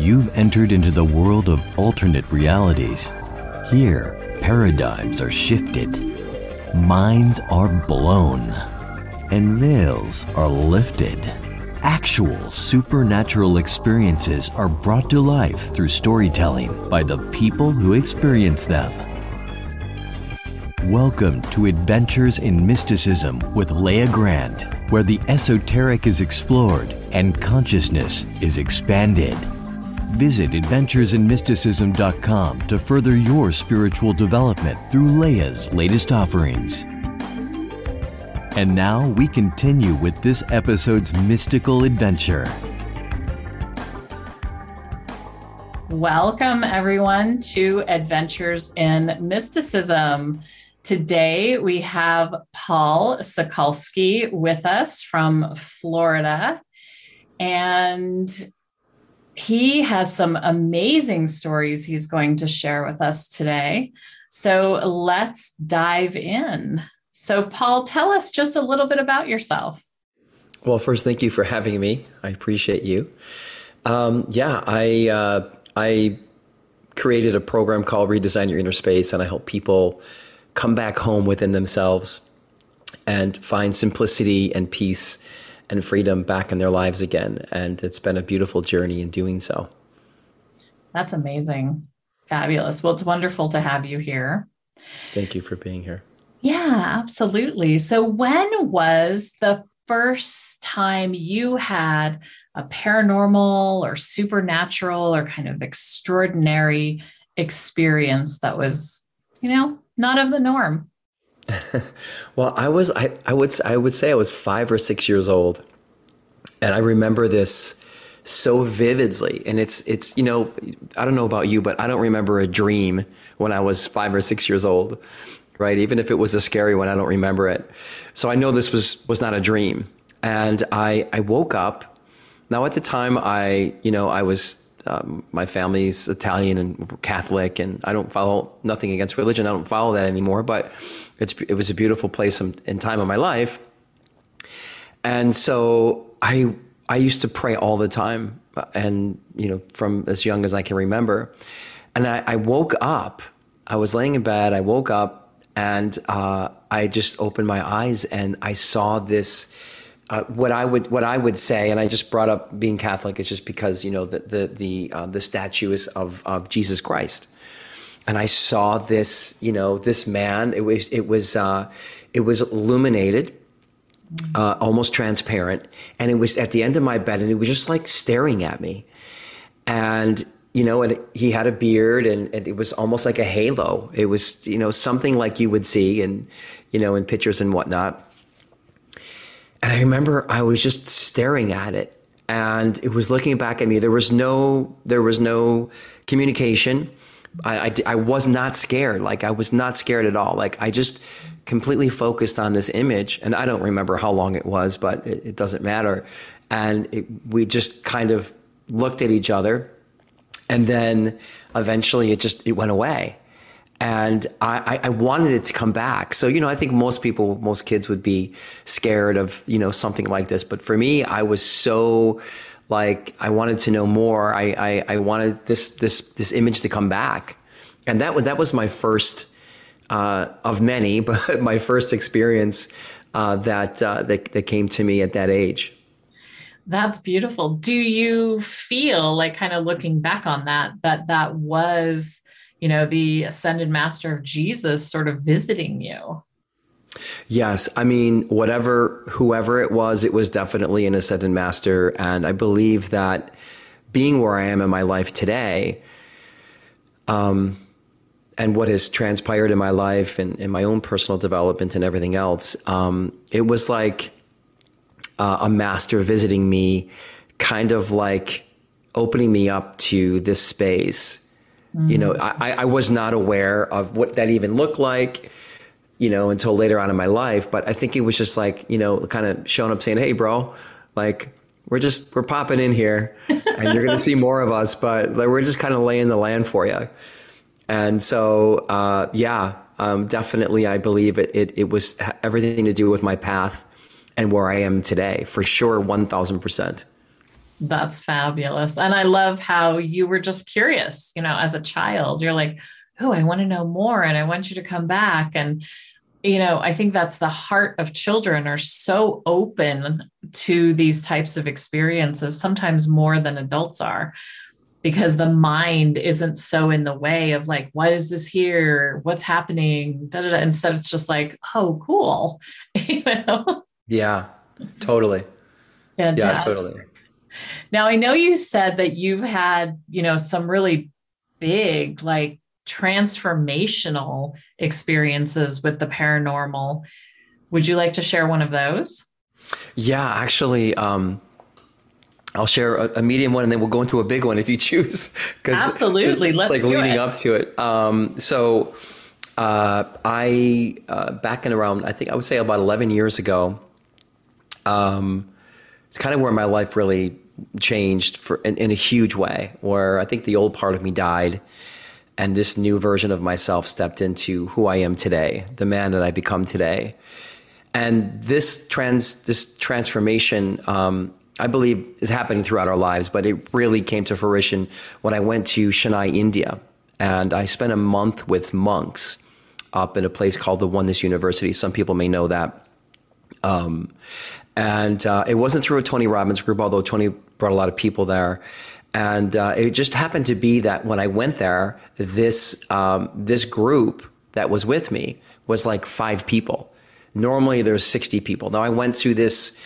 you've entered into the world of alternate realities. Here, paradigms are shifted, minds are blown, and veils are lifted. Actual supernatural experiences are brought to life through storytelling by the people who experience them. Welcome to Adventures in Mysticism with Leah Grant, where the esoteric is explored and consciousness is expanded. Visit adventuresinmysticism.com to further your spiritual development through Leah's latest offerings. And now we continue with this episode's mystical adventure. Welcome, everyone, to Adventures in Mysticism. Today we have Paul Sokolski with us from Florida. And he has some amazing stories he's going to share with us today. So let's dive in. So, Paul, tell us just a little bit about yourself. Well, first, thank you for having me. I appreciate you. Um, yeah, I uh, I created a program called Redesign Your Inner Space, and I help people come back home within themselves and find simplicity and peace and freedom back in their lives again. And it's been a beautiful journey in doing so. That's amazing. Fabulous. Well, it's wonderful to have you here. Thank you for being here. Yeah, absolutely. So, when was the first time you had a paranormal or supernatural or kind of extraordinary experience that was, you know, not of the norm? well, I was I, I would I would say I was five or six years old, and I remember this so vividly. And it's it's you know I don't know about you, but I don't remember a dream when I was five or six years old right? Even if it was a scary one, I don't remember it. So I know this was was not a dream. And I I woke up. Now at the time I, you know, I was um, my family's Italian and Catholic, and I don't follow nothing against religion. I don't follow that anymore, but it's it was a beautiful place in time of my life. And so I I used to pray all the time, and you know, from as young as I can remember. And I, I woke up. I was laying in bed. I woke up and uh, I just opened my eyes and I saw this. Uh, what I would what I would say, and I just brought up being Catholic is just because you know the the the uh, the statue is of of Jesus Christ, and I saw this you know this man. It was it was uh, it was illuminated, uh, almost transparent, and it was at the end of my bed, and it was just like staring at me, and you know, and he had a beard and, and, it was almost like a halo. It was, you know, something like you would see and, you know, in pictures and whatnot. And I remember I was just staring at it and it was looking back at me. There was no, there was no communication. I, I, I was not scared. Like I was not scared at all. Like I just completely focused on this image and I don't remember how long it was, but it, it doesn't matter. And it, we just kind of looked at each other and then eventually it just it went away and I, I, wanted it to come back. So you know, I think most people, most kids would be scared of you know something like this. But for me, I was so like I wanted to know more. I I, I wanted this this this image to come back, and that was that was my first uh, of many, but my first experience uh, that, uh, that that came to me at that age. That's beautiful. Do you feel like kind of looking back on that, that that was, you know, the ascended master of Jesus sort of visiting you? Yes. I mean, whatever, whoever it was, it was definitely an ascended master. And I believe that being where I am in my life today, um, and what has transpired in my life and in my own personal development and everything else, um, it was like uh, a master visiting me, kind of like opening me up to this space. Mm-hmm. You know, mm-hmm. I, I was not aware of what that even looked like, you know, until later on in my life. But I think it was just like, you know, kind of showing up saying, hey, bro, like, we're just, we're popping in here and you're going to see more of us, but like, we're just kind of laying the land for you. And so, uh, yeah, um, definitely, I believe it, it, it was everything to do with my path and where I am today, for sure, 1000%. That's fabulous. And I love how you were just curious, you know, as a child. You're like, oh, I want to know more and I want you to come back. And, you know, I think that's the heart of children are so open to these types of experiences, sometimes more than adults are, because the mind isn't so in the way of like, what is this here? What's happening? Da, da, da. Instead, it's just like, oh, cool. you know? Yeah, totally. Fantastic. Yeah, totally. Now, I know you said that you've had, you know, some really big, like transformational experiences with the paranormal. Would you like to share one of those? Yeah, actually, um, I'll share a, a, medium one and then we'll go into a big one if you choose. Absolutely. Let's like leading it. up to it. Um, so, uh, I, uh, back in around, I think I would say about 11 years ago, um, it's kind of where my life really changed for in, in, a huge way. Where I think the old part of me died, and this new version of myself stepped into who I am today, the man that I become today. And this trans this transformation, um, I believe, is happening throughout our lives. But it really came to fruition when I went to Chennai, India, and I spent a month with monks up in a place called the Oneness University. Some people may know that. Um, and uh, it wasn't through a Tony Robbins group, although Tony brought a lot of people there. And uh, it just happened to be that when I went there, this um, this group that was with me was like five people. Normally, there's 60 people. Now I went to this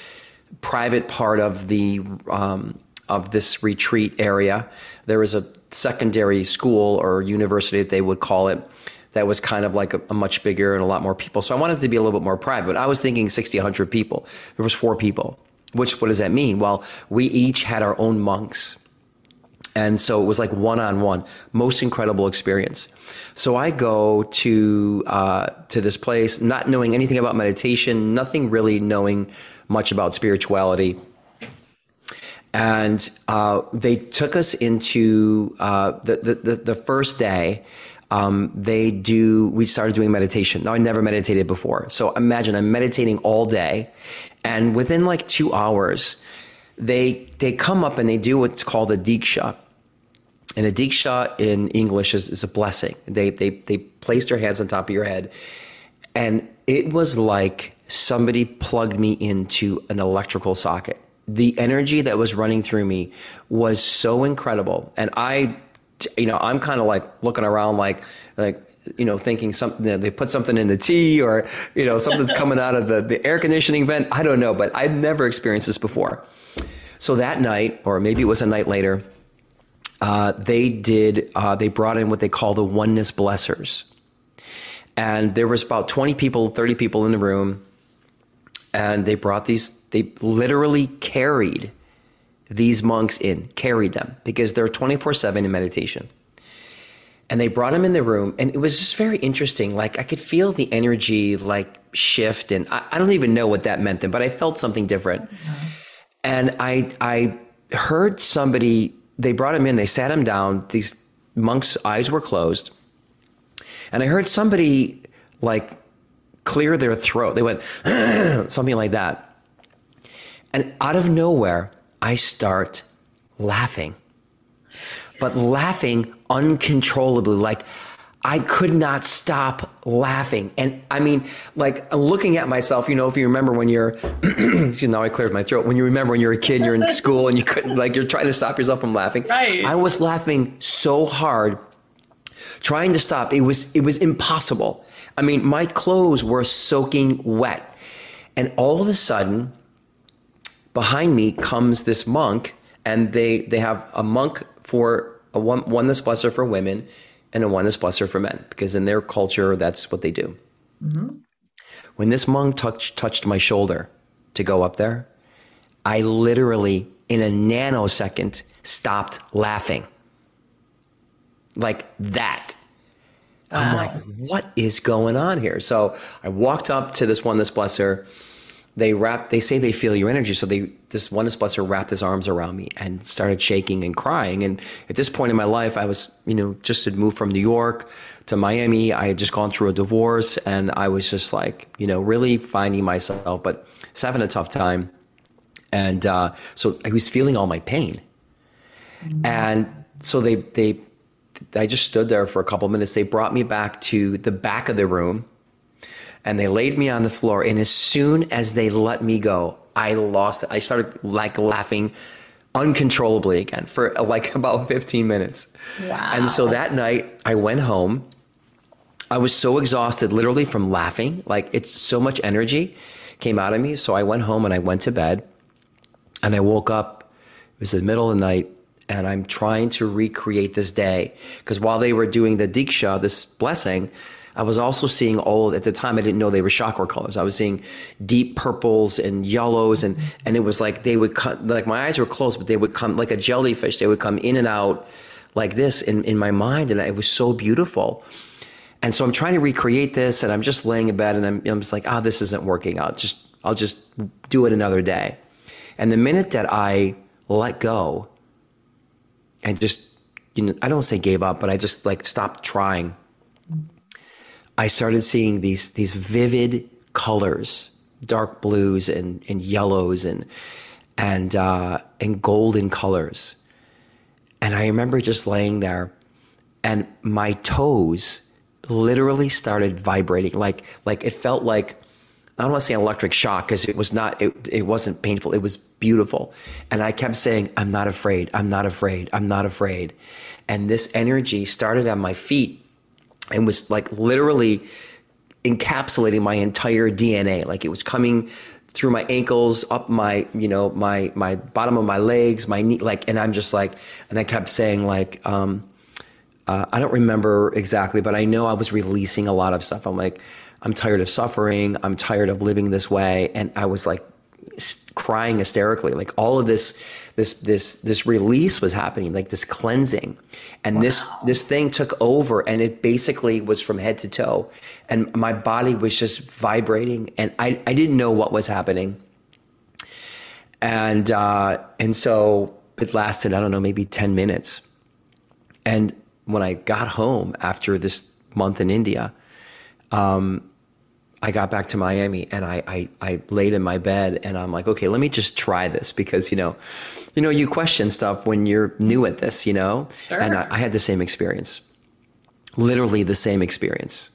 private part of the um, of this retreat area. There was a secondary school or university that they would call it that was kind of like a, a, much bigger and a lot more people. So I wanted to be a little bit more private. I was thinking 60, 100 people. There was four people. Which, what does that mean? Well, we each had our own monks. And so it was like one on one, most incredible experience. So I go to uh, to this place, not knowing anything about meditation, nothing really knowing much about spirituality. And uh, they took us into uh, the, the the first day um, they do we started doing meditation now i never meditated before so imagine i'm meditating all day and within like two hours they they come up and they do what's called a diksha and a diksha in english is, is a blessing they, they they place their hands on top of your head and it was like somebody plugged me into an electrical socket the energy that was running through me was so incredible and i you know, I'm kind of like looking around like, like, you know, thinking something, you know, they put something in the tea or, you know, something's coming out of the, the air conditioning vent. I don't know, but I've never experienced this before. So that night, or maybe it was a night later, uh, they did, uh, they brought in what they call the oneness blessers. And there was about 20 people, 30 people in the room. And they brought these, they literally carried these monks in, carried them because they're 24 7 in meditation. And they brought them in the room, and it was just very interesting. Like, I could feel the energy like shift, and I, I don't even know what that meant then, but I felt something different. Mm-hmm. And I, I heard somebody, they brought him in, they sat him down, these monks' eyes were closed, and I heard somebody like clear their throat. They went, something like that. And out of nowhere, I start laughing, but laughing uncontrollably. Like I could not stop laughing. And I mean, like looking at myself, you know, if you remember when you're, excuse, me, now I cleared my throat. When you remember when you're a kid, and you're in school and you couldn't, like, you're trying to stop yourself from laughing. Right. I was laughing so hard, trying to stop. It was, it was impossible. I mean, my clothes were soaking wet. And all of a sudden, behind me comes this monk, and they they have a monk for a one oneness blesser for women and a oneness blesser for men because in their culture that's what they do. Mm-hmm. When this monk touched touched my shoulder to go up there, I literally in a nanosecond stopped laughing. Like that. Wow. I'm like, what is going on here? So I walked up to this one oneness blesser they wrap they say they feel your energy so they this oneness blesser wrapped his arms around me and started shaking and crying and at this point in my life i was you know just had moved from new york to miami i had just gone through a divorce and i was just like you know really finding myself but having a tough time and uh, so I was feeling all my pain. And so they they I just stood there for a couple minutes. They brought me back to the back of the room and they laid me on the floor. And as soon as they let me go, I lost it. I started like laughing uncontrollably again for like about 15 minutes. Wow. And so that night I went home. I was so exhausted literally from laughing. Like it's so much energy came out of me. So I went home and I went to bed and I woke up. It was the middle of the night and I'm trying to recreate this day. Because while they were doing the Diksha, this blessing, I was also seeing all at the time I didn't know they were chakra colors. I was seeing deep purples and yellows and and it was like they would come like my eyes were closed, but they would come like a jellyfish. They would come in and out like this in, in my mind and it was so beautiful. And so I'm trying to recreate this and I'm just laying in bed and I'm, I'm just like, ah, oh, this isn't working out. Just I'll just do it another day. And the minute that I let go and just you know, I don't say gave up, but I just like stopped trying I started seeing these these vivid colors, dark blues and, and yellows and and uh, and golden colors. And I remember just laying there, and my toes literally started vibrating, like like it felt like I don't want to say an electric shock because it was not it, it wasn't painful. It was beautiful. And I kept saying, I'm not afraid, I'm not afraid, I'm not afraid. And this energy started on my feet and was like literally encapsulating my entire DNA. Like it was coming through my ankles, up my, you know, my my bottom of my legs, my knee, like, and I'm just like, and I kept saying like, um, uh, I don't remember exactly, but I know I was releasing a lot of stuff. I'm like, I'm tired of suffering. I'm tired of living this way, and I was like crying hysterically. Like all of this, this, this, this release was happening, like this cleansing, and wow. this, this thing took over, and it basically was from head to toe, and my body was just vibrating, and I, I didn't know what was happening, and, uh, and so it lasted, I don't know, maybe ten minutes, and when I got home after this month in India. Um, I got back to Miami and I, I, I laid in my bed and I'm like, okay, let me just try this because, you know, you know, you question stuff when you're new at this, you know? Sure. And I, I, had the same experience, literally the same experience.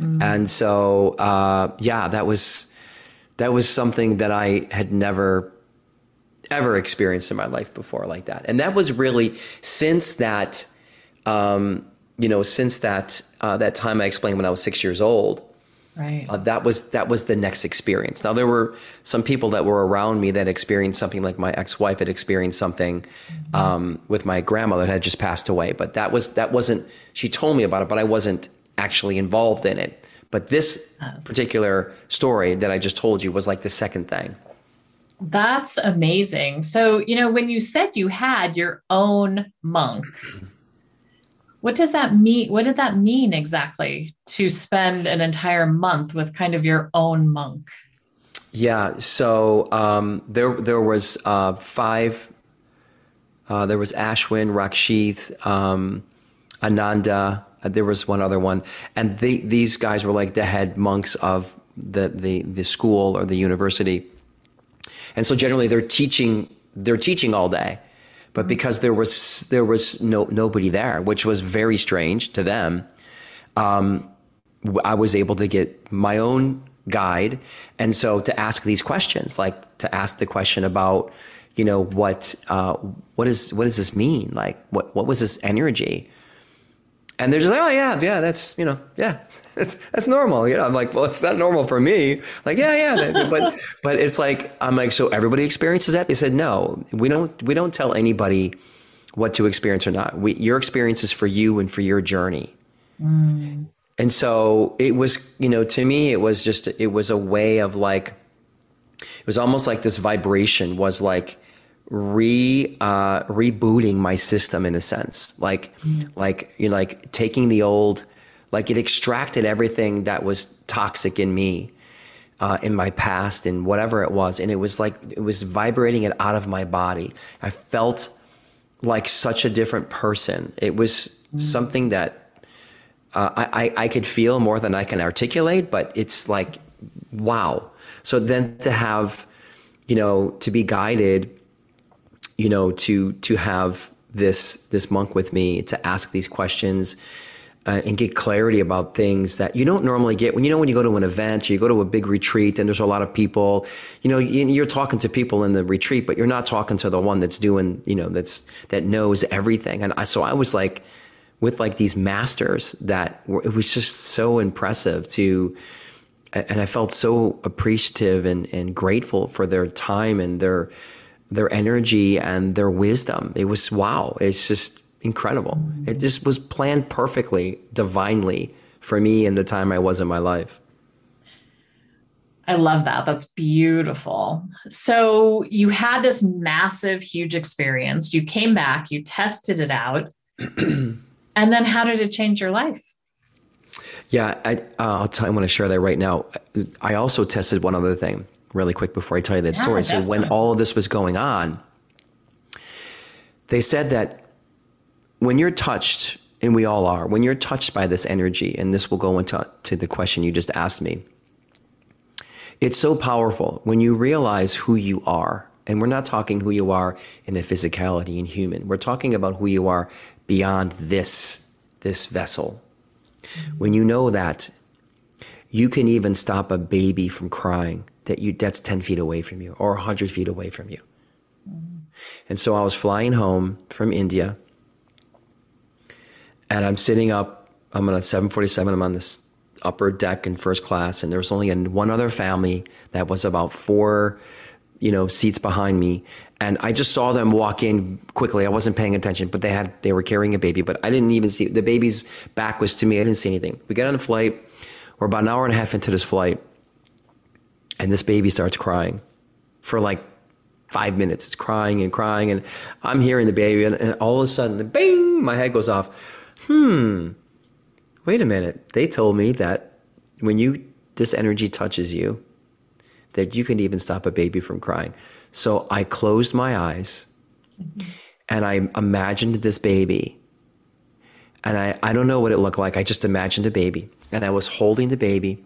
Mm. And so, uh, yeah, that was, that was something that I had never ever experienced in my life before like that. And that was really since that, um, you know, since that, uh, that time I explained when I was six years old, Right. Uh, that was that was the next experience. Now there were some people that were around me that experienced something like my ex-wife had experienced something mm-hmm. um, with my grandmother that had just passed away. But that was that wasn't. She told me about it, but I wasn't actually involved in it. But this yes. particular story that I just told you was like the second thing. That's amazing. So you know when you said you had your own monk. What does that mean? What did that mean exactly to spend an entire month with kind of your own monk? Yeah, so um, there there was uh, five. Uh, there was Ashwin, Rakshith, um, Ananda. Uh, there was one other one, and they, these guys were like the head monks of the, the the school or the university. And so generally, they're teaching they're teaching all day but because there was there was no nobody there, which was very strange to them, um, I was able to get my own guide, and so to ask these questions, like to ask the question about, you know, what uh, what is what does this mean? Like, what what was this energy? And they're just like, oh yeah, yeah, that's you know, yeah, that's that's normal. You know, I'm like, well, it's not normal for me. Like, yeah, yeah, but but it's like I'm like, so everybody experiences that. They said, no, we don't we don't tell anybody what to experience or not. We, your experience is for you and for your journey. Mm. And so it was, you know, to me, it was just it was a way of like, it was almost like this vibration was like re uh, rebooting my system in a sense, like mm. like you know, like taking the old, like it extracted everything that was toxic in me. Uh, in my past and whatever it was, and it was like it was vibrating it out of my body. I felt like such a different person. It was mm. something that uh, I, I could feel more than I can articulate, but it's like wow. So then to have you know, to be guided, you know, to to have this this monk with me to ask these questions uh, and get clarity about things that you don't normally get. When you know when you go to an event or you go to a big retreat and there's a lot of people you know you're talking to people in the retreat but you're not talking to the one that's doing you know that's that knows everything. And I, so I was like with like these masters that were, it was just so impressive to and I felt so appreciative and, and grateful for their time and their their energy and their wisdom. It was wow. It's just incredible. It just was planned perfectly, divinely for me in the time I was in my life. I love that. That's beautiful. So you had this massive, huge experience. You came back, you tested it out. and then how did it change your life? Yeah, I, uh, will tell you, I want to share that right now. I also tested one other thing really quick before I tell you that yeah, story. Definitely. So when all of this was going on, they said that when you're touched, and we all are, when you're touched by this energy, and this will go into to the question you just asked me, it's so powerful when you realize who you are. And we're not talking who you are in a physicality and human. We're talking about who you are beyond this, this vessel. When you know that, you can even stop a baby from crying that you that's 10 feet away from you or 100 feet away from you. And so I was flying home from India and I'm sitting up, I'm on a 747, I'm on this upper deck in first class, and there was only one other family that was about four, you know, seats behind me. And I just saw them walk in quickly. I wasn't paying attention, but they had they were carrying a baby, but I didn't even see the baby's back was to me. I didn't see anything. We get on a flight. We're about an hour and a half into this flight, and this baby starts crying for like five minutes. It's crying and crying, and I'm hearing the baby, and, and all of a sudden, bing, my head goes off. Hmm. Wait a minute. They told me that when you this energy touches you, that you can even stop a baby from crying. So I closed my eyes and I imagined this baby. And I, I don't know what it looked like. I just imagined a baby. And I was holding the baby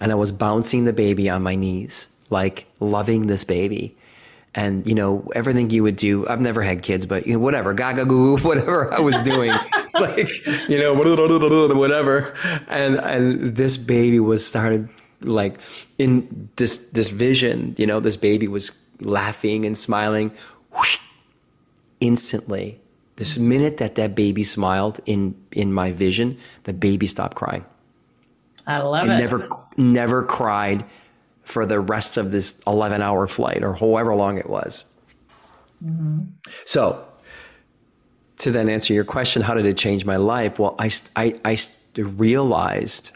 and I was bouncing the baby on my knees, like loving this baby. And, you know, everything you would do, I've never had kids, but you know, whatever, gaga goo, whatever I was doing, like, you know, whatever. And, and this baby was started like in this, this vision, you know, this baby was laughing and smiling whoosh, instantly. This minute that that baby smiled in, in my vision, the baby stopped crying. I love it. Never, never cried for the rest of this 11 hour flight or however long it was. Mm-hmm. So, to then answer your question, how did it change my life? Well, I, I, I realized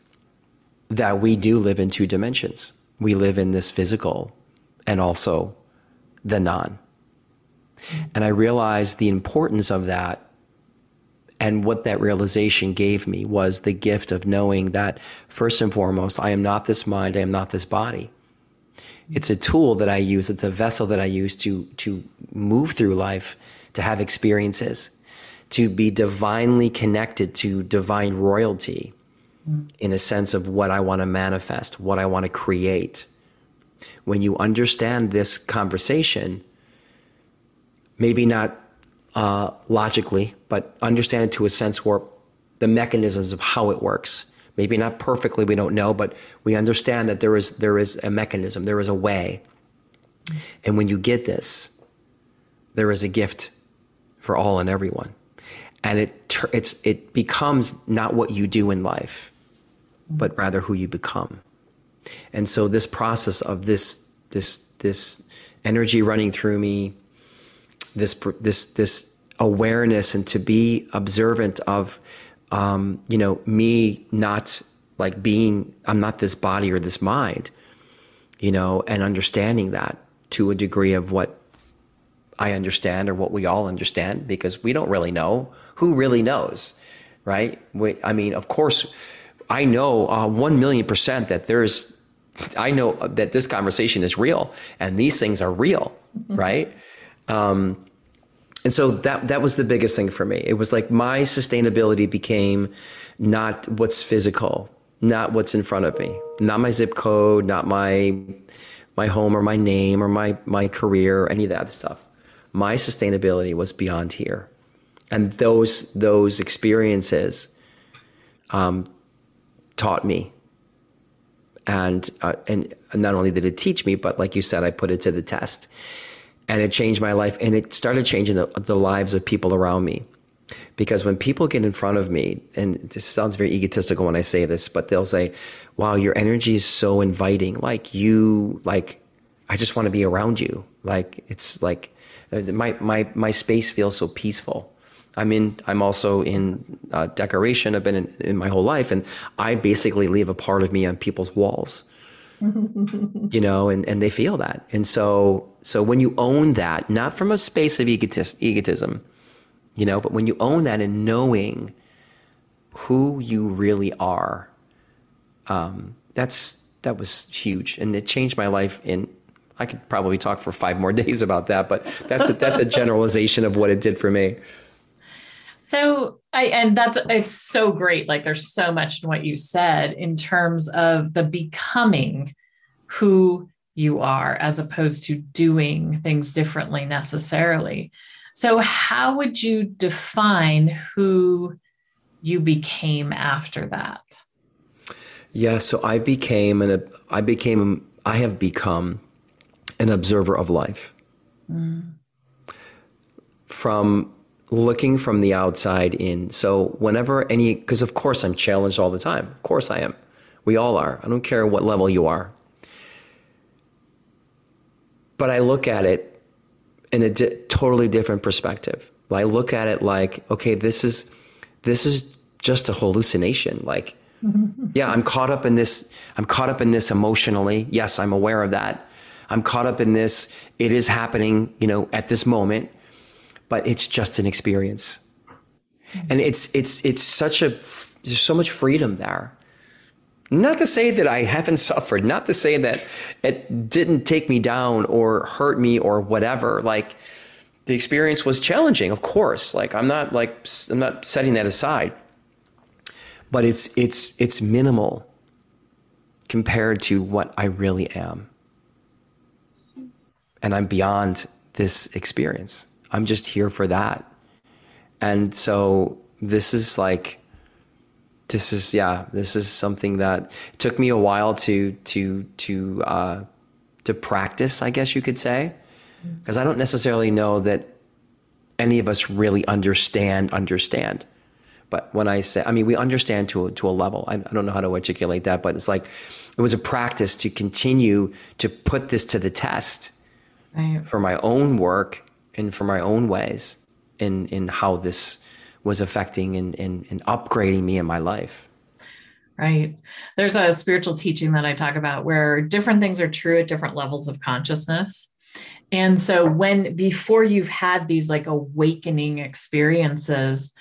that we do live in two dimensions. We live in this physical and also the non. Mm-hmm. And I realized the importance of that and what that realization gave me was the gift of knowing that, first and foremost, I am not this mind, I am not this body. It's a tool that I use, it's a vessel that I use to, to move through life, to have experiences, to be divinely connected to divine royalty in a sense of what I want to manifest, what I want to create. When you understand this conversation, maybe not uh, logically, but understand it to a sense where the mechanisms of how it works. Maybe not perfectly, we don't know, but we understand that there is there is a mechanism, there is a way. And when you get this, there is a gift for all and everyone. And it it's it becomes not what you do in life, but rather who you become. And so this process of this this this energy running through me, this this this awareness and to be observant of um, you know me not like being I'm not this body or this mind you know and understanding that to a degree of what I understand or what we all understand because we don't really know who really knows right we, I mean of course I know uh, 1 million percent that there's I know that this conversation is real and these things are real, mm-hmm. right? Um, and so that that was the biggest thing for me. It was like my sustainability became not what's physical, not what's in front of me, not my zip code, not my my home or my name or my my career or any of that stuff. My sustainability was beyond here, and those those experiences um, taught me. And uh, and not only did it teach me, but like you said, I put it to the test, and it changed my life, and it started changing the, the lives of people around me. Because when people get in front of me and this sounds very egotistical when i say this but they'll say wow your energy is so inviting. Like you like i just want to be around you. Like it's like uh, my my my space feels so peaceful. I'm in i'm also in uh, decoration. I've been in, in my whole life and i basically leave a part of me on people's walls you know and, and they feel that. And so so when you own that not from a space of egotist, egotism you know but when you own that and knowing who you really are um, that's that was huge. And it changed my life in i could probably talk for five more days about that but that's a, that's a generalization of what it did for me so I and that's it's so great. Like there's so much in what you said in terms of the becoming who you are as opposed to doing things differently necessarily. So, how would you define who you became after that? Yeah, so I became an I became I have become an observer of life. Mm. From looking from the outside in. So whenever any because of course I'm challenged all the time. Of course I am. We all are. I don't care what level you are. But I look at it in a di- totally different perspective. I look at it like, okay, this is this is just a hallucination. Like, mm-hmm. yeah, I'm caught up in this. I'm caught up in this emotionally. Yes, I'm aware of that. I'm caught up in this. It is happening, you know, at this moment, but it's just an experience. And it's it's it's such a there's so much freedom there. Not to say that I haven't suffered, not to say that it didn't take me down or hurt me or whatever. Like the experience was challenging, of course. Like I'm not like I'm not setting that aside. But it's it's it's minimal compared to what I really am. And I'm beyond this experience. I'm just here for that. And so this is like this is yeah this is something that took me a while to to to uh, to practice i guess you could say because i don't necessarily know that any of us really understand understand but when i say i mean we understand to a, to a level I, I don't know how to articulate that but it's like it was a practice to continue to put this to the test right. for my own work and for my own ways in in how this was affecting and, and, and upgrading me in my life. Right. There's a spiritual teaching that I talk about where different things are true at different levels of consciousness. And so, when before you've had these like awakening experiences,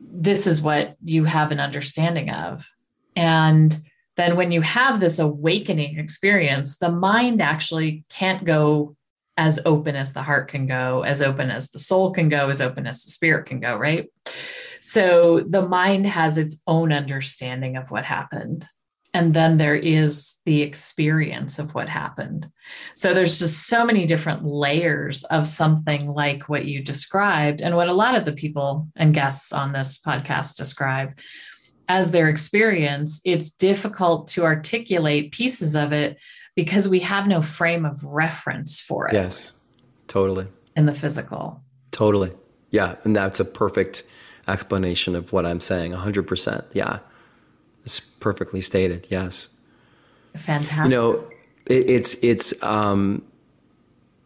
this is what you have an understanding of. And then, when you have this awakening experience, the mind actually can't go as open as the heart can go, as open as the soul can go, as open as the spirit can go, right? So the mind has its own understanding of what happened. And then there is the experience of what happened. So there's just so many different layers of something like what you described, and what a lot of the people and guests on this podcast describe as their experience. It's difficult to articulate pieces of it because we have no frame of reference for it. Yes, totally. In the physical. Totally. Yeah. And that's a perfect explanation of what I'm saying. 100%. Yeah. It's perfectly stated. Yes. Fantastic. You know, it, it's, it's, um,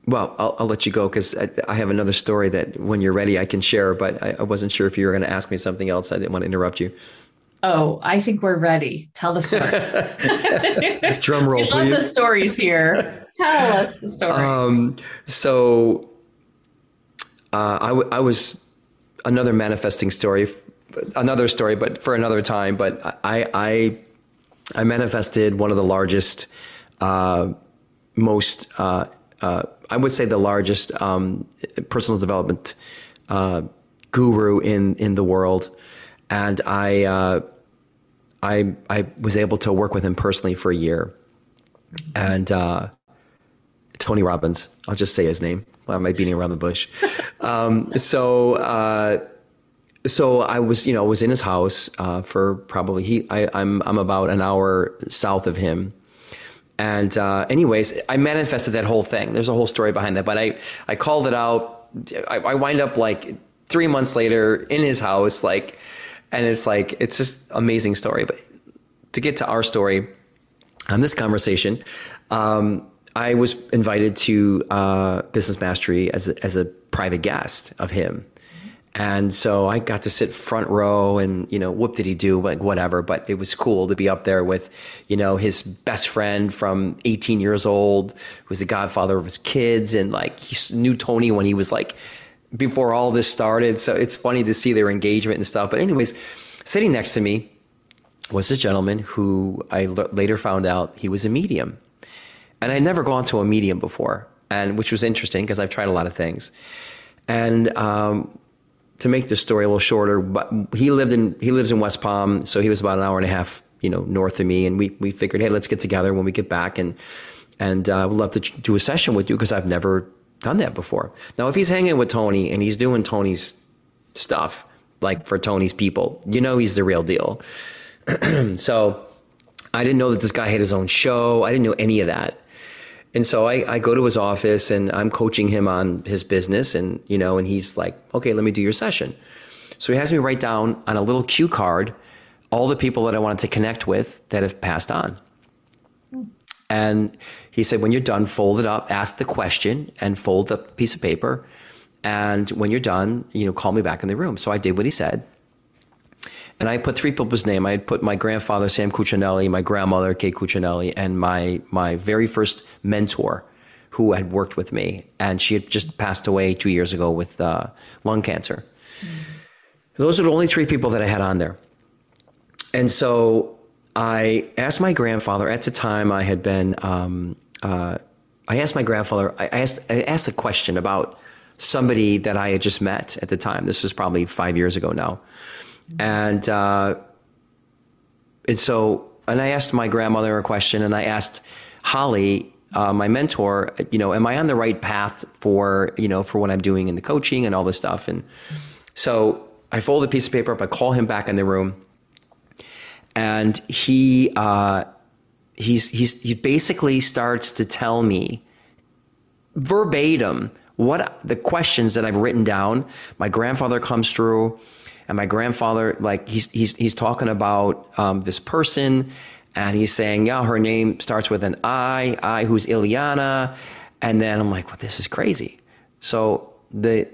well, I'll, I'll let you go because I, I, have another story that when you're ready, I can share, but I, I wasn't sure if you were going to ask me something else. I didn't want to interrupt you. Oh, I think we're ready. Tell the story. Drum roll, we please. Love the stories here. Tell us the story. Um, so, uh, I, w- I was another manifesting story, another story, but for another time. But I, I, I manifested one of the largest, uh, most, uh, uh I would say the largest um, personal development uh, guru in in the world and I, uh, I, I was able to work with him personally for a year, and uh, Tony Robbins. I'll just say his name. Why am I beating around the bush? Um, so, uh, so I was, you know, was in his house uh, for probably he. I, I'm I'm about an hour south of him, and uh, anyways, I manifested that whole thing. There's a whole story behind that, but I I called it out. I, I wind up like three months later in his house, like, and it's like it's just amazing story. But to get to our story on this conversation, um, I was invited to uh, Business Mastery as a, as a private guest of him. And so I got to sit front row and, you know, what did he do? Like, whatever. But it was cool to be up there with, you know, his best friend from 18 years old, who was the godfather of his kids. And like, he knew Tony when he was like, before all this started. So it's funny to see their engagement and stuff. But, anyways, sitting next to me was this gentleman who I l- later found out he was a medium. And I'd never gone to a medium before, and which was interesting because I've tried a lot of things. And um, to make the story a little shorter, but he lived in he lives in West Palm, so he was about an hour and a half, you know, north of me. And we we figured, hey, let's get together when we get back, and and uh, would love to do a session with you because I've never done that before. Now, if he's hanging with Tony and he's doing Tony's stuff, like for Tony's people, you know, he's the real deal. so I didn't know that this guy had his own show. I didn't know any of that. And so I, I, go to his office and I'm coaching him on his business and you know, and he's like, okay, let me do your session. So he has me write down on a little cue card all the people that I wanted to connect with that have passed on. And he said, when you're done, fold it up, ask the question, and fold the piece of paper. And when you're done, you know, call me back in the room. So I did what he said. And I put three people's name. I put my grandfather Sam Cuccinelli, my grandmother Kate Cuccinelli, and my my very first mentor, who had worked with me, and she had just passed away two years ago with uh, lung cancer. Mm-hmm. Those are the only three people that I had on there. And so I asked my grandfather. At the time, I had been. Um, uh, I asked my grandfather. I asked. I asked a question about somebody that I had just met at the time. This was probably five years ago now and uh, and so and I asked my grandmother a question, and I asked Holly, uh, my mentor, you know, am I on the right path for you know for what I'm doing in the coaching and all this stuff? And so I fold the piece of paper up. I call him back in the room, and he uh, he's he's he basically starts to tell me verbatim what the questions that I've written down. My grandfather comes through and my grandfather, like he's he's he's talking about um, this person, and he's saying, yeah, her name starts with an I, I who's Ileana, and then I'm like, well, this is crazy. So the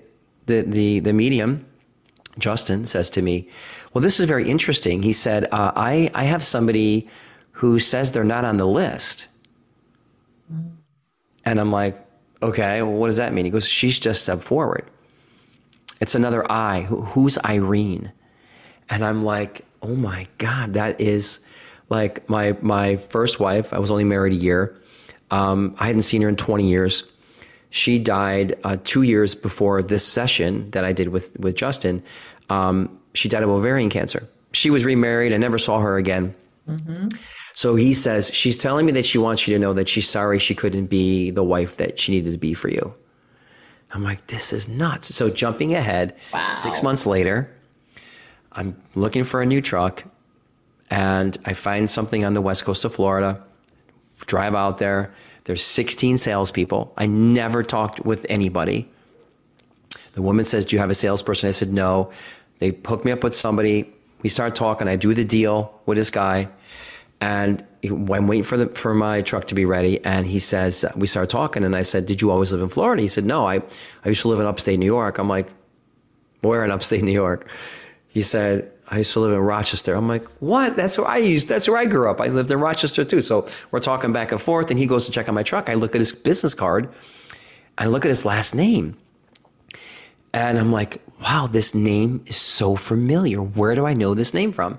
the the the medium, Justin, says to me, well, this is very interesting. He said, uh, I I have somebody who says they're not on the list, and I'm like, okay, well, what does that mean? He goes, she's just stepped forward. It's another I. who's Irene? And I'm like, oh my God, that is like my my first wife. I was only married a year. Um, I hadn't seen her in 20 years. She died uh, two years before this session that I did with with Justin. Um, she died of ovarian cancer. She was remarried. I never saw her again. Mm-hmm. So he says she's telling me that she wants you to know that she's sorry she couldn't be the wife that she needed to be for you. I'm like, this is nuts. So jumping ahead, wow. six months later, I'm looking for a new truck and I find something on the west coast of Florida. Drive out there. There's 16 salespeople. I never talked with anybody. The woman says, Do you have a salesperson? I said, No. They hook me up with somebody. We start talking. I do the deal with this guy. And I'm waiting for the for my truck to be ready. And he says, we start talking, and I said, "Did you always live in Florida?" He said, "No, I I used to live in upstate New York." I'm like, "Where in upstate New York?" He said, "I used to live in Rochester." I'm like, "What? That's where I used. That's where I grew up. I lived in Rochester too." So we're talking back and forth, and he goes to check on my truck. I look at his business card, I look at his last name, and I'm like, "Wow, this name is so familiar. Where do I know this name from?"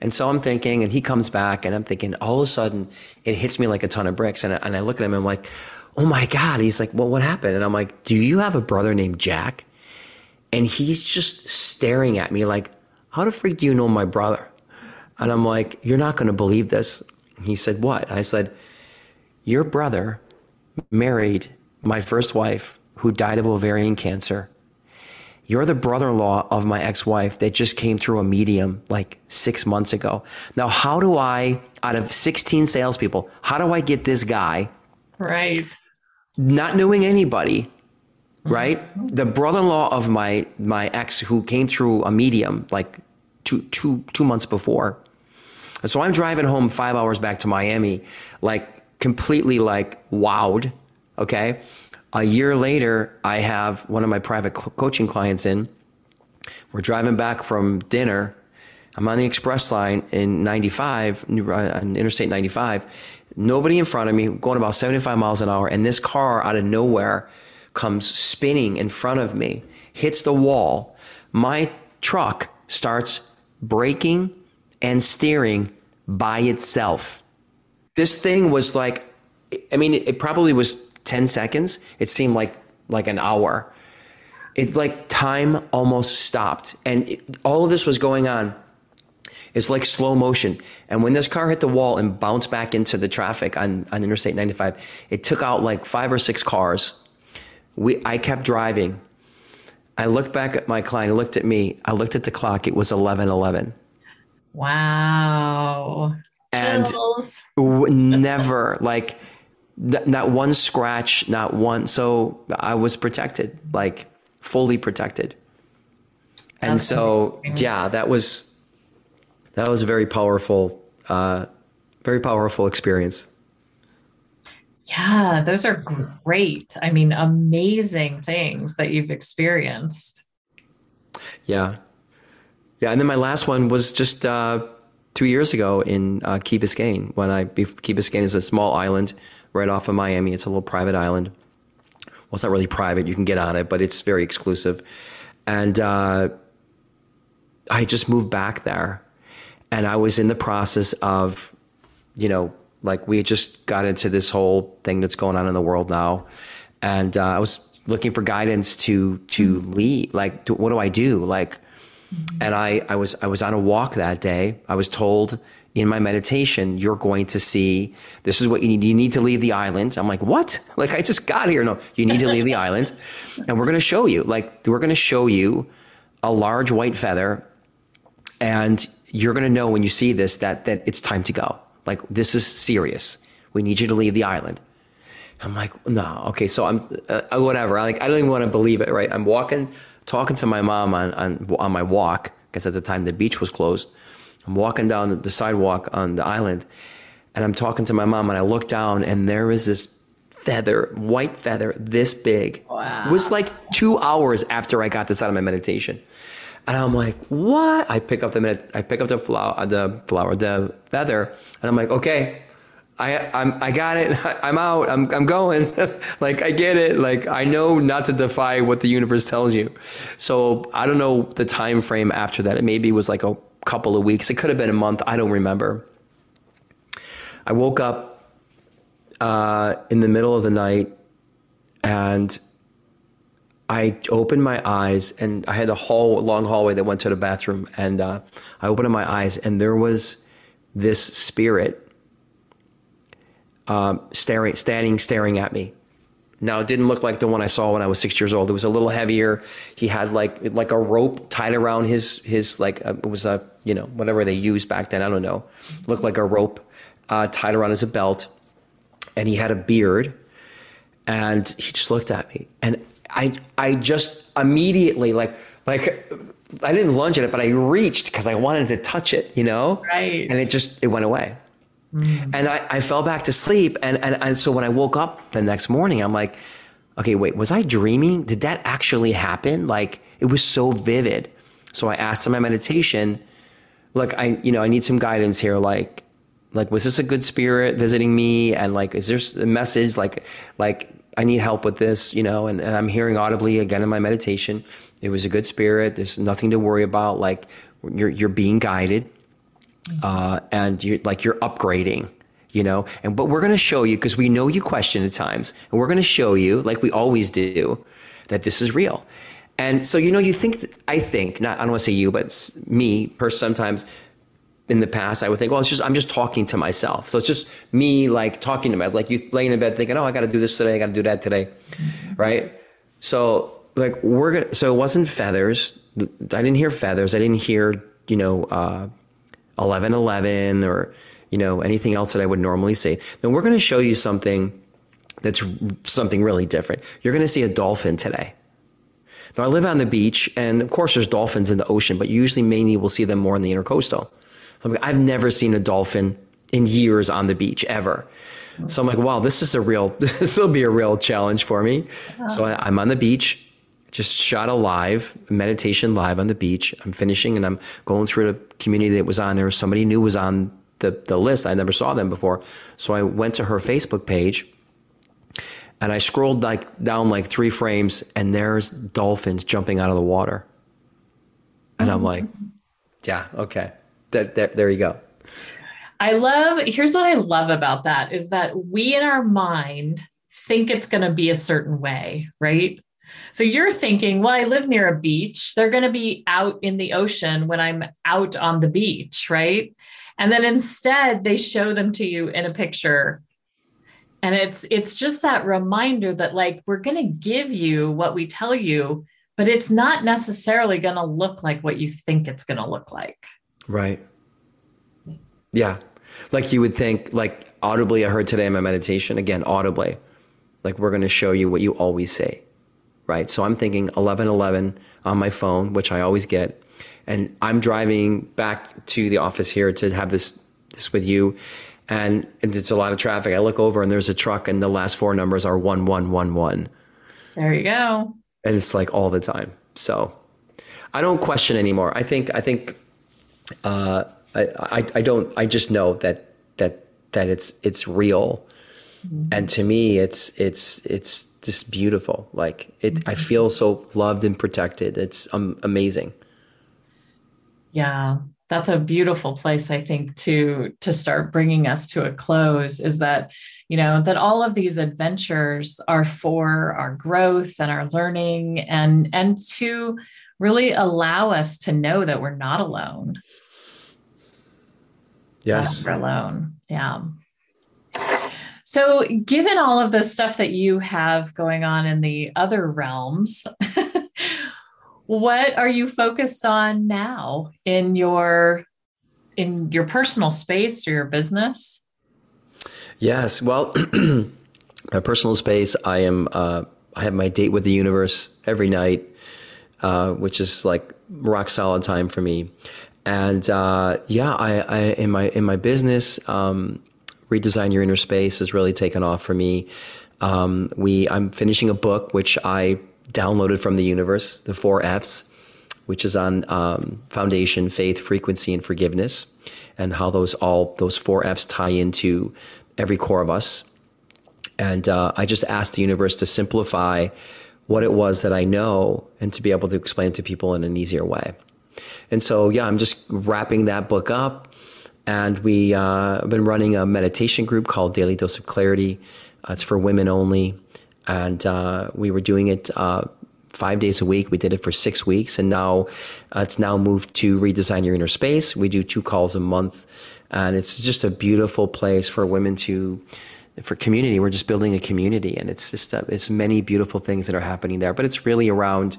And so I'm thinking, and he comes back, and I'm thinking, all of a sudden, it hits me like a ton of bricks. And I, and I look at him, and I'm like, oh my God. He's like, well, what happened? And I'm like, do you have a brother named Jack? And he's just staring at me like, how the freak do you know my brother? And I'm like, you're not going to believe this. He said, what? I said, your brother married my first wife who died of ovarian cancer. You're the brother in law of my ex wife that just came through a medium like six months ago. Now, how do I, out of 16 salespeople, how do I get this guy, right? Not knowing anybody, right? Mm-hmm. The brother in law of my, my ex who came through a medium like two, two, two months before. And so I'm driving home five hours back to Miami, like completely like wowed. Okay. A year later, I have one of my private coaching clients in. We're driving back from dinner. I'm on the express line in 95, uh, on Interstate 95. Nobody in front of me, going about 75 miles an hour, and this car out of nowhere comes spinning in front of me, hits the wall. My truck starts braking and steering by itself. This thing was like, I mean, it, probably was 10 seconds. It seemed like like an hour. It's like time almost stopped. And it, all of this was going on. It's like slow motion. And when this car hit the wall and bounced back into the traffic on, on Interstate 95, it took out like five or six cars. We, I kept driving. I looked back at my client, looked at me. I looked at the clock. It was 11 11. Wow. And never like not one scratch, not one. So I was protected, like fully protected. And That's so, amazing. yeah, that was, that was a very powerful, uh, very powerful experience. Yeah, those are great. I mean, amazing things that you've experienced. Yeah. Yeah. And then my last one was just uh, two years ago in uh, Key Biscayne when I, Key Biscayne is a small island right off of Miami. It's a little private island. Well, it's not really private. You can get on it, but it's very exclusive. And uh, I just moved back there. And I was in the process of, you know, like we just got into this whole thing that's going on in the world now. And uh, I was looking for guidance to to mm-hmm. lead. Like, to, what do I do? Like, mm-hmm. and I I was I was on a walk that day. I was told in my meditation, you're going to see this is what you need. You need to leave the island. I'm like, what? Like, I just got here. No, you need to leave the island. And we're going to show you, like, we're going to show you a large white feather. And you're going to know when you see this that, that it's time to go. Like, this is serious. We need you to leave the island. I'm like, no, okay. So I'm, uh, whatever. I like, I don't even want to believe it, right? I'm walking, talking to my mom on, on, on my walk, because at the time the beach was closed I'm walking down the sidewalk on the island and I'm talking to my mom and I look down and there is this feather, white feather this big. Wow. It was like two hours after I got this out of my meditation. And I'm like, what? I pick up the med- I pick up the flower, uh, the flower, the feather, and I'm like, okay, I I'm, I got it. I'm out. I'm I'm going. like I get it. Like I know not to defy what the universe tells you. So I don't know the time frame after that. It maybe was like a couple of weeks. It could have been a month. I don't remember. I woke up uh, in the middle of the night and I opened my eyes and I had a hall, long hallway that went to the bathroom. And uh, I opened my eyes and there was this spirit um, staring, standing, staring at me. Now it didn't look like the one I saw when I was six years old. It was a little heavier. He had like like a rope tied around his his like uh, it was a you know whatever they used back then. I don't know. Looked like a rope uh, tied around as a belt, and he had a beard, and he just looked at me, and I I just immediately like like I didn't lunge at it, but I reached because I wanted to touch it, you know, right, and it just it went away. Mm. And I, I fell back to sleep. And, and, and so when I woke up the next morning, I'm like, okay, wait, was I dreaming? Did that actually happen? Like it was so vivid. So I asked in my meditation, look, I, you know, I need some guidance here. Like, like, was this a good spirit visiting me? And like, is there a message? Like, like I need help with this, you know, and, and I'm hearing audibly again in my meditation. It was a good spirit. There's nothing to worry about. Like you're, you're being guided uh, and you're like you're upgrading you know and but we're going to show you because we know you question at times and we're going to show you like we always do that this is real and so you know you think i think not i don't want to say you but me per sometimes in the past, I would think, well, it's just I'm just talking to myself. So it's just me like talking to myself, like you laying in bed thinking, oh, I got to do this today, I got to do that today, right? So like we're gonna. So it wasn't feathers. I didn't hear feathers. I didn't hear you know uh, eleven eleven or you know anything else that I would normally say. Then we're gonna show you something that's something really different. You're gonna see a dolphin today. Now I live on the beach, and of course there's dolphins in the ocean, but usually mainly we'll see them more in the intercoastal. So like, I've never seen a dolphin in years on the beach ever. So I'm like, wow, this is a real, this will be a real challenge for me. So uh-huh. I, I'm on the beach, just shot a live meditation live on the beach. I'm finishing and I'm going through the community that was on there. Somebody new was on the, the list. I never saw them before. So I went to her Facebook page and I scrolled like down like three frames and there's dolphins jumping out of the water. And I'm like, yeah, okay that, that there you go. I love, here's what I love about that is that we in our mind think it's going to be a certain way, right? So you're thinking, well, I live near a beach. They're going to be out in the ocean when I'm out on the beach, right? And then instead they show them to you in a picture. And it's it's just that reminder that like we're going to give you what we tell you, but it's not necessarily going to look like what you think it's going to look like. Right. Yeah. Like you would think, like audibly, I heard today in my meditation, again, audibly, like we're going to show you what you always say. Right. So I'm thinking 1111 on my phone, which I always get. And I'm driving back to the office here to have this, this with you. And it's a lot of traffic. I look over and there's a truck, and the last four numbers are 1111. There you go. And it's like all the time. So I don't question anymore. I think, I think uh, I, I, don't I just know that that that it's it's real, mm-hmm. and to me it's it's it's just beautiful. Like it, mm-hmm. I feel so loved and protected. It's um, amazing. Yeah, that's a beautiful place i think to to start bringing us to a close is that you know that all of these adventures are for our growth and our learning and and to really allow us to know that we're not alone Yes. alone. Yeah. So, given all of the stuff that you have going on in the other realms, what are you focused on now in your in your personal space or your business? Yes. Well, my personal space, I am. Uh, I have my date with the universe every night, uh, which is like rock solid time for me. And uh, yeah, I, I, in my in my business, um, redesign your inner space has really taken off for me. Um, we I'm finishing a book which I downloaded from the universe, the four Fs, which is on um, foundation, faith, frequency, and forgiveness, and how those all those four Fs tie into every core of us. And uh, I just asked the universe to simplify what it was that I know and to be able to explain to people in an easier way. And so, yeah, I'm just wrapping that book up. And we uh, have been running a meditation group called Daily Dose of Clarity. Uh, it's for women only. And uh, we were doing it uh, five days a week. We did it for six weeks. And now uh, it's now moved to Redesign Your Inner Space. We do two calls a month. And it's just a beautiful place for women to for community. We're just building a community, and it's just uh, it's many beautiful things that are happening there. But it's really around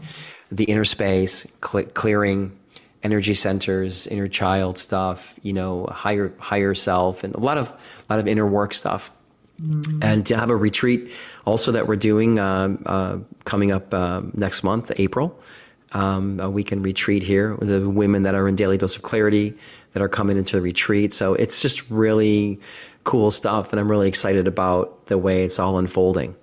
the inner space, cl- clearing energy centers, inner child stuff, you know, higher higher self, and a lot of a lot of inner work stuff. Mm-hmm. And to have a retreat also that we're doing uh, uh, coming up uh, next month, April, um, a weekend retreat here with the women that are in Daily Dose of Clarity that are coming into the retreat. So it's just really cool stuff, and I'm really excited about the way it's all unfolding.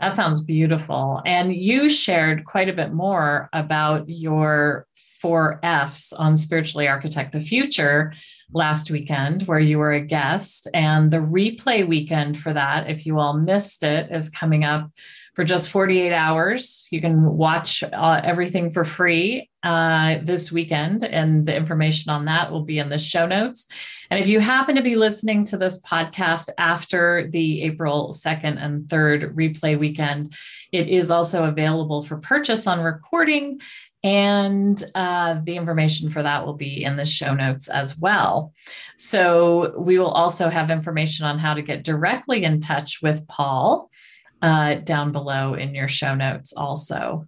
That sounds beautiful. And you shared quite a bit more about your four F's on Spiritually Architect the Future last weekend, where you were a guest. And the replay weekend for that, if you all missed it, is coming up for just 48 hours. You can watch uh, everything for free uh, this weekend, and the information on that will be in the show notes. And if you happen to be listening to this podcast after the April 2nd and 3rd replay weekend, it is also available for purchase on recording. And uh, the information for that will be in the show notes as well. So, we will also have information on how to get directly in touch with Paul uh, down below in your show notes, also.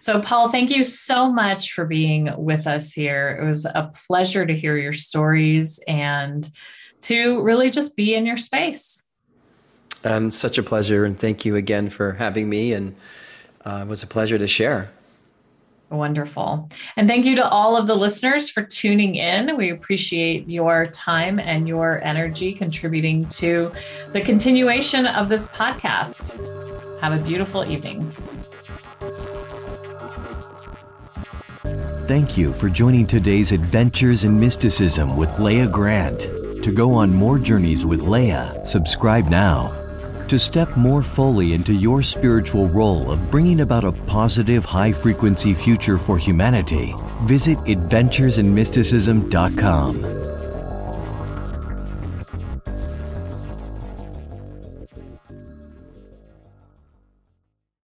So, Paul, thank you so much for being with us here. It was a pleasure to hear your stories and to really just be in your space. Um, such a pleasure. And thank you again for having me. And uh, it was a pleasure to share. Wonderful. And thank you to all of the listeners for tuning in. We appreciate your time and your energy contributing to the continuation of this podcast. Have a beautiful evening. Thank you for joining today's Adventures in Mysticism with Leah Grant. To go on more journeys with Leah, subscribe now. To step more fully into your spiritual role of bringing about a positive, high frequency future for humanity, visit adventuresinmysticism.com.